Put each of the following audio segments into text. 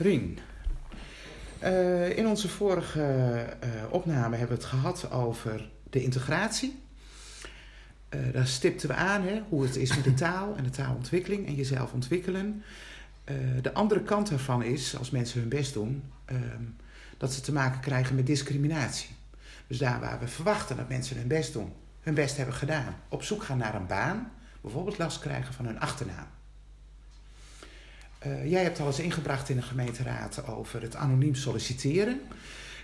Rien, uh, in onze vorige uh, opname hebben we het gehad over de integratie. Uh, daar stipten we aan hè, hoe het is met de taal en de taalontwikkeling en jezelf ontwikkelen. de andere kant daarvan is, als mensen hun best doen, ehm, dat ze te maken krijgen met discriminatie. Dus daar waar we verwachten dat mensen hun best doen, hun best hebben gedaan, op zoek gaan naar een baan, bijvoorbeeld last krijgen van hun achternaam. Uh, jij hebt al eens ingebracht in de gemeenteraad over het anoniem solliciteren.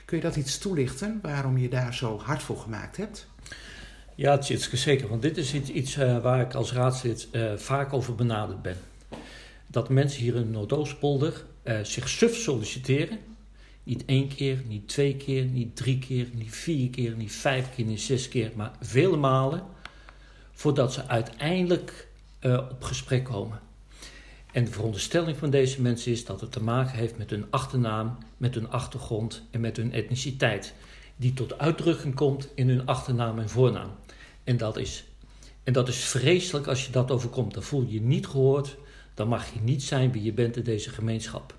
Kun je dat iets toelichten, waarom je daar zo hard voor gemaakt hebt? Ja, het is zeker. Want dit is iets, uh, waar ik als raadslid uh, vaak over benaderd ben. Dat mensen hier in Noordoostpolder zich suf solliciteren. Niet één keer, niet twee keer, niet drie keer, niet vier keer, niet vijf keer, niet zes keer, maar vele malen. Voordat ze uiteindelijk op gesprek komen. En de veronderstelling van deze mensen is dat het te maken heeft met hun achternaam, met hun achtergrond en met hun etniciteit. Die tot uitdrukking komt in hun achternaam en voornaam. En dat is, en dat is vreselijk als je dat overkomt. Dan voel je je niet gehoord. Dan mag je niet zijn wie je bent in deze gemeenschap.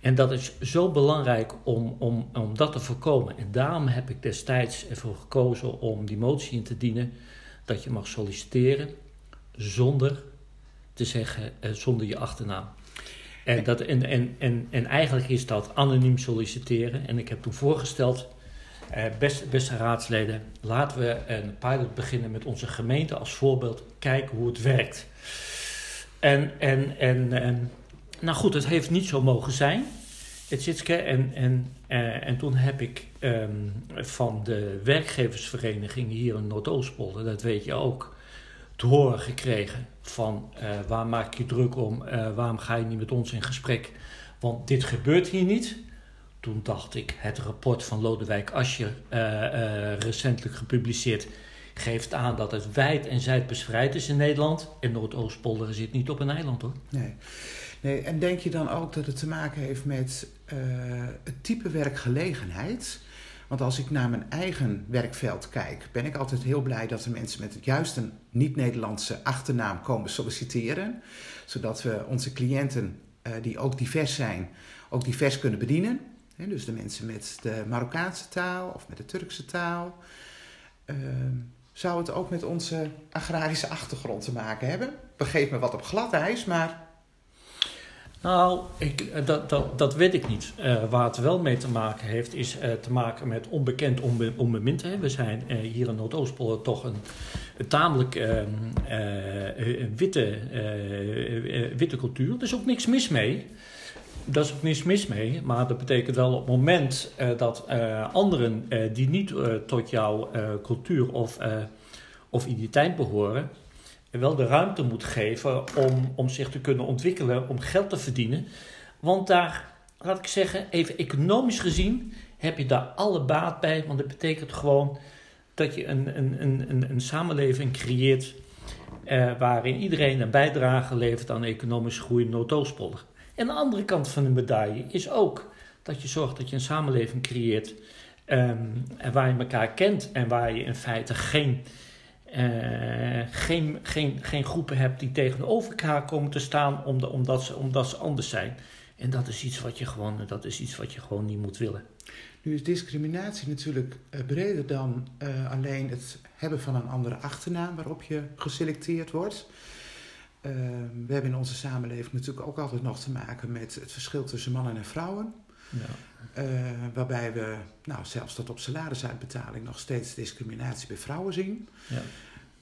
En dat is zo belangrijk om, om, om dat te voorkomen. En daarom heb ik destijds ervoor gekozen om die motie in te dienen. Dat je mag solliciteren zonder te zeggen uh, zonder je achternaam. En, dat, en, en, en, en eigenlijk is dat anoniem solliciteren. En ik heb toen voorgesteld, uh, beste, beste raadsleden, laten we een pilot beginnen met onze gemeente als voorbeeld. Kijken hoe het werkt. En, en, en, en nou goed, het heeft niet zo mogen zijn. Het en, en, uh, en toen heb ik um, van de werkgeversvereniging hier in Noordoostpolder, dat weet je ook, te horen gekregen van uh, waar maak je druk om, uh, waarom ga je niet met ons in gesprek, want dit gebeurt hier niet. Toen dacht ik, het rapport van Lodewijk Asje, uh, recentelijk gepubliceerd, geeft aan dat het wijd en zijd verspreid is in Nederland. En Noordoostpolder zit niet op een eiland hoor. Nee. nee. En denk je dan ook dat het te maken heeft met het type werkgelegenheid? Want als ik naar mijn eigen werkveld kijk, ben ik altijd heel blij dat de mensen met juist een niet-Nederlandse achternaam komen solliciteren. Zodat we onze cliënten, uh, die ook divers zijn, ook divers kunnen bedienen. Dus de mensen met de Marokkaanse taal of met de Turkse taal. Uh, zou het ook met onze agrarische achtergrond te maken hebben? Begeef me wat op glad ijs, maar nou, ik, eh, dat, dat, dat weet ik niet. Uh, waar het wel mee te maken heeft, is uh, te maken met onbekend, onbe, onbemind. We zijn hier in Noordoostpolder toch een, een tamelijk ehm, witte, witte cultuur. Er is ook niks mis mee. Daar is ook niks mis mee, maar dat betekent wel op het moment dat anderen die niet tot jouw cultuur of, of identiteit behoren, wel de ruimte moet geven om, om zich te kunnen ontwikkelen, om geld te verdienen. Want daar, laat ik zeggen, even economisch gezien, heb je daar alle baat bij. Want dat betekent gewoon dat je een, een, een, een, samenleving creëert eh, waarin iedereen een bijdrage levert aan economische groei in Noordoostpolder. En de andere kant van de medaille is ook dat je zorgt dat je een samenleving creëert um, waar je elkaar kent en waar je in feite geen uh, geen, geen, geen groepen hebt die tegenover elkaar komen te staan omdat, ze, omdat ze anders zijn. En dat is, iets wat je gewoon, dat is iets wat je gewoon niet moet willen. Nu is discriminatie natuurlijk uh, breder dan uh, alleen het hebben van een andere achternaam waarop je geselecteerd wordt. we hebben in onze samenleving natuurlijk ook altijd nog te maken met het verschil tussen mannen en vrouwen. Ja. waarbij we nou, zelfs tot op salarisuitbetaling nog steeds discriminatie bij vrouwen zien. Ja.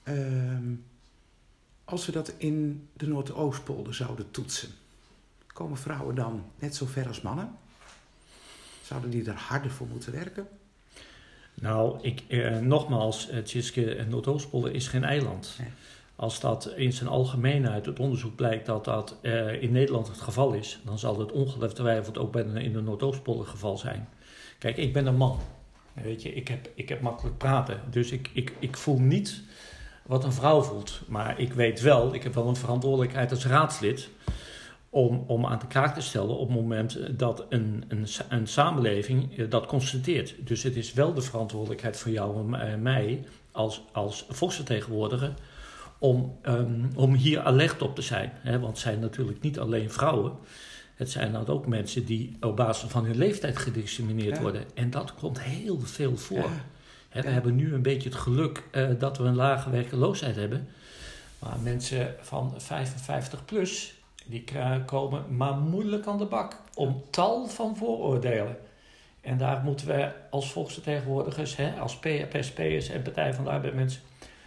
Ehm, als we dat in de Noordoostpolder zouden toetsen, komen vrouwen dan net zo ver als mannen? Zouden die er harder voor moeten werken? Nou, ik, eh, nogmaals, Tjiske, eh, Noordoostpolder is geen eiland. Als dat in zijn algemeenheid het onderzoek blijkt dat dat eh, in Nederland het geval is, dan zal het ongetwijfeld ook bij in de Noordoostpolder geval zijn. Kijk, ik ben een man. Weet je, ik heb, ik heb makkelijk praten. Dus ik, ik, ik voel niet wat een vrouw voelt. Maar ik weet wel, ik heb wel een verantwoordelijkheid als raadslid om, om aan de kraak te stellen op het moment dat een, een, een samenleving eh, dat constateert. Dus het is wel de verantwoordelijkheid van jou en mij als, als volksvertegenwoordiger om, um, om hier alert op te zijn. Hè? Want het zijn natuurlijk niet alleen vrouwen. Het zijn dan ook mensen die op basis van hun leeftijd gediscrimineerd Ja. worden. En dat komt heel veel voor. Ja. Hè, we Ja. hebben nu een beetje het geluk eh, dat we een lage werkeloosheid hebben. Maar mensen van 55 plus, die komen maar moeilijk aan de bak. Om tal van vooroordelen. En daar moeten we als volksvertegenwoordigers, hè, als PSP'ers en Partij van de Arbeid mensen,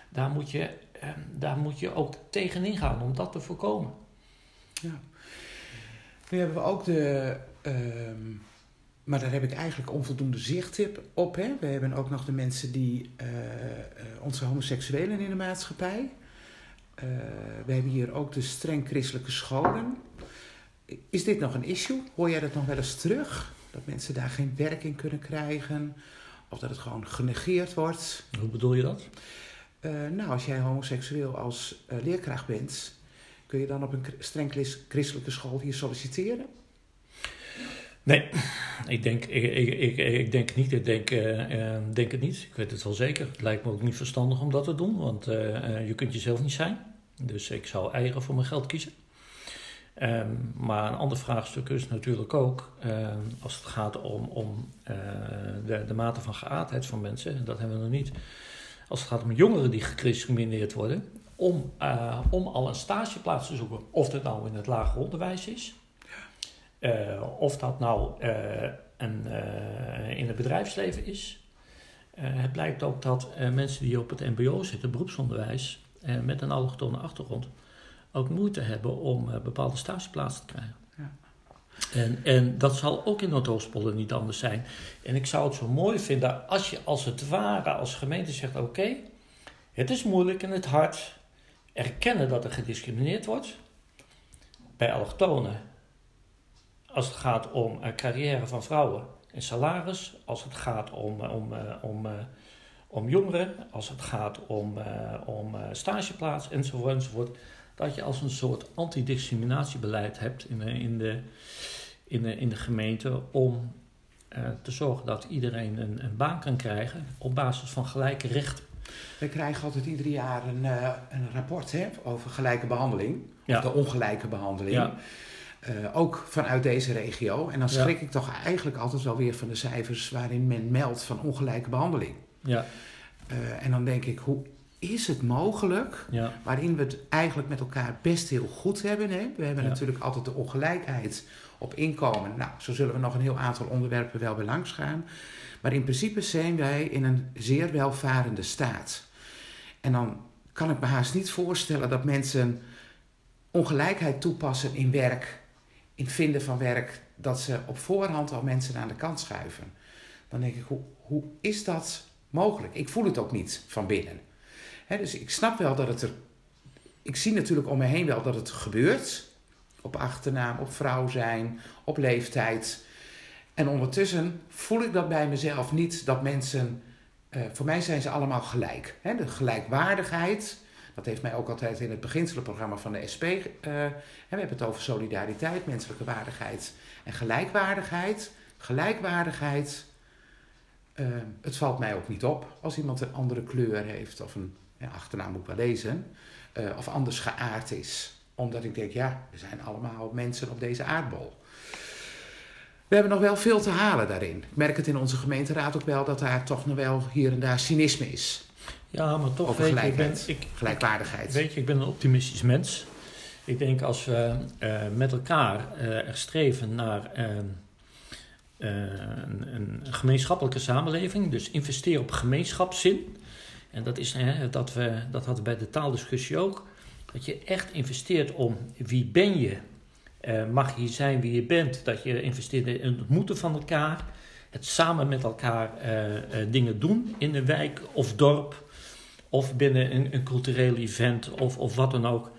daar moet, je, daar moet je ook tegenin gaan om dat te voorkomen. Nu hebben we ook de. ehm, maar daar heb ik eigenlijk onvoldoende zicht op. Hè? We hebben ook nog de mensen die. eh, eh, onze homoseksuelen in de maatschappij. Eh, we hebben hier ook de streng christelijke scholen. Is dit nog een issue? Hoor jij dat nog wel eens terug? Dat mensen daar geen werk in kunnen krijgen? Of dat het gewoon genegeerd wordt? Hoe bedoel je dat? Eh, nou, als jij homoseksueel als eh, leerkracht bent, kun je dan op een streng chris- christelijke school hier solliciteren? Nee, ik denk, ik, ik, ik, ik denk niet. Ik denk, eh, denk het niet. Ik weet het wel zeker. Het lijkt me ook niet verstandig om dat te doen, want je kunt jezelf niet zijn. Dus ik zou eigen voor mijn geld kiezen. Ehm, maar een ander vraagstuk is natuurlijk ook, ehm, als het gaat om, om de, de mate van geaardheid van mensen, dat hebben we nog niet. Als het gaat om jongeren die gediscrimineerd worden, om, eh, om al een stageplaats te zoeken. Of dat nou in het lager onderwijs is, eh, of dat nou eh, een, in het bedrijfsleven is. Het blijkt ook dat mensen die op het MBO zitten, beroepsonderwijs, met een allochtone achtergrond, ook moeite hebben om bepaalde stageplaatsen te krijgen. En, en dat zal ook in Noordoostpolder niet anders zijn. En ik zou het zo mooi vinden als je als het ware als gemeente zegt: oké, het is moeilijk en het hard. Erkennen dat er gediscrimineerd wordt. Bij allochtonen als het gaat om eh, carrière van vrouwen en salaris, als het gaat om, eh, om, eh, om, om jongeren, als het gaat om, om stageplaats enzovoort, enzovoort, dat je als een soort antidiscriminatiebeleid hebt in in de, in de, in de gemeente om eh, te zorgen dat iedereen een, een baan kan krijgen op basis van gelijke rechten. We krijgen altijd ieder jaar een, eh, een rapport hè, over gelijke behandeling. Ja. Of de ongelijke behandeling. Ja. Eh, ook vanuit deze regio. En dan Ja. schrik ik toch eigenlijk altijd wel weer van de cijfers waarin men meldt van ongelijke behandeling. Ja, en dan denk ik, hoe is het mogelijk ja, waarin we het eigenlijk met elkaar best heel goed hebben. Hè? We hebben Ja. natuurlijk altijd de ongelijkheid op inkomen. Nou, zo zullen we nog een heel aantal onderwerpen wel bij langs gaan. Maar in principe zijn wij in een zeer welvarende staat. En dan kan ik me haast niet voorstellen dat mensen ongelijkheid toepassen in werk, in vinden van werk, dat ze op voorhand al mensen aan de kant schuiven. Dan denk ik, hoe, hoe is dat mogelijk? Ik voel het ook niet van binnen. Dus ik snap wel dat het er. Ik zie natuurlijk om me heen wel dat het gebeurt. Op achternaam, op vrouw zijn, op leeftijd. En ondertussen voel ik dat bij mezelf niet dat mensen. eh, voor mij zijn ze allemaal gelijk. Hè, de gelijkwaardigheid. Dat heeft mij ook altijd in het beginselenprogramma van de SP. eh, we hebben het over solidariteit, menselijke waardigheid en gelijkwaardigheid. Gelijkwaardigheid. eh, het valt mij ook niet op als iemand een andere kleur heeft of een ja, achternaam moet ik wel lezen, of anders geaard is. Omdat ik denk, ja, we zijn allemaal mensen op deze aardbol. We hebben nog wel veel te halen daarin. Ik merk het in onze gemeenteraad ook wel dat daar toch nog wel hier en daar cynisme is. ja maar toch Over weet ik ben, ik, Gelijkwaardigheid. Weet je, ik ben een optimistisch mens. Ik denk als we eh, met elkaar eh, er streven naar eh, een, een gemeenschappelijke samenleving, dus investeren op gemeenschapszin. En dat is hè, dat we, dat hadden we bij de taaldiscussie ook. Dat je echt investeert om wie ben je? Eh, mag je zijn wie je bent? Dat je investeert in het ontmoeten van elkaar. Het samen met elkaar eh, eh, dingen doen in een wijk of dorp. Of binnen een, een cultureel event of, of wat dan ook.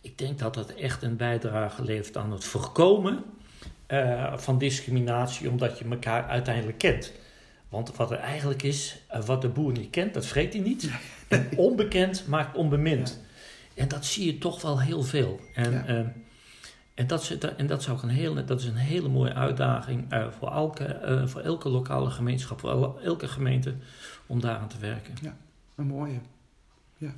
Ik denk dat dat echt een bijdrage levert aan het voorkomen van discriminatie, omdat je elkaar uiteindelijk kent. Want wat er eigenlijk is, wat de boer niet kent, dat vreet hij niet. En onbekend maakt onbemind. En dat zie je toch wel heel veel. En, Ja. eh, en, dat, zit er- en dat, is ook een hele, dat is een hele mooie uitdaging eh, voor, elke, eh, voor elke lokale gemeenschap, voor el- elke gemeente, om daaraan te werken. Een mooie. Ja.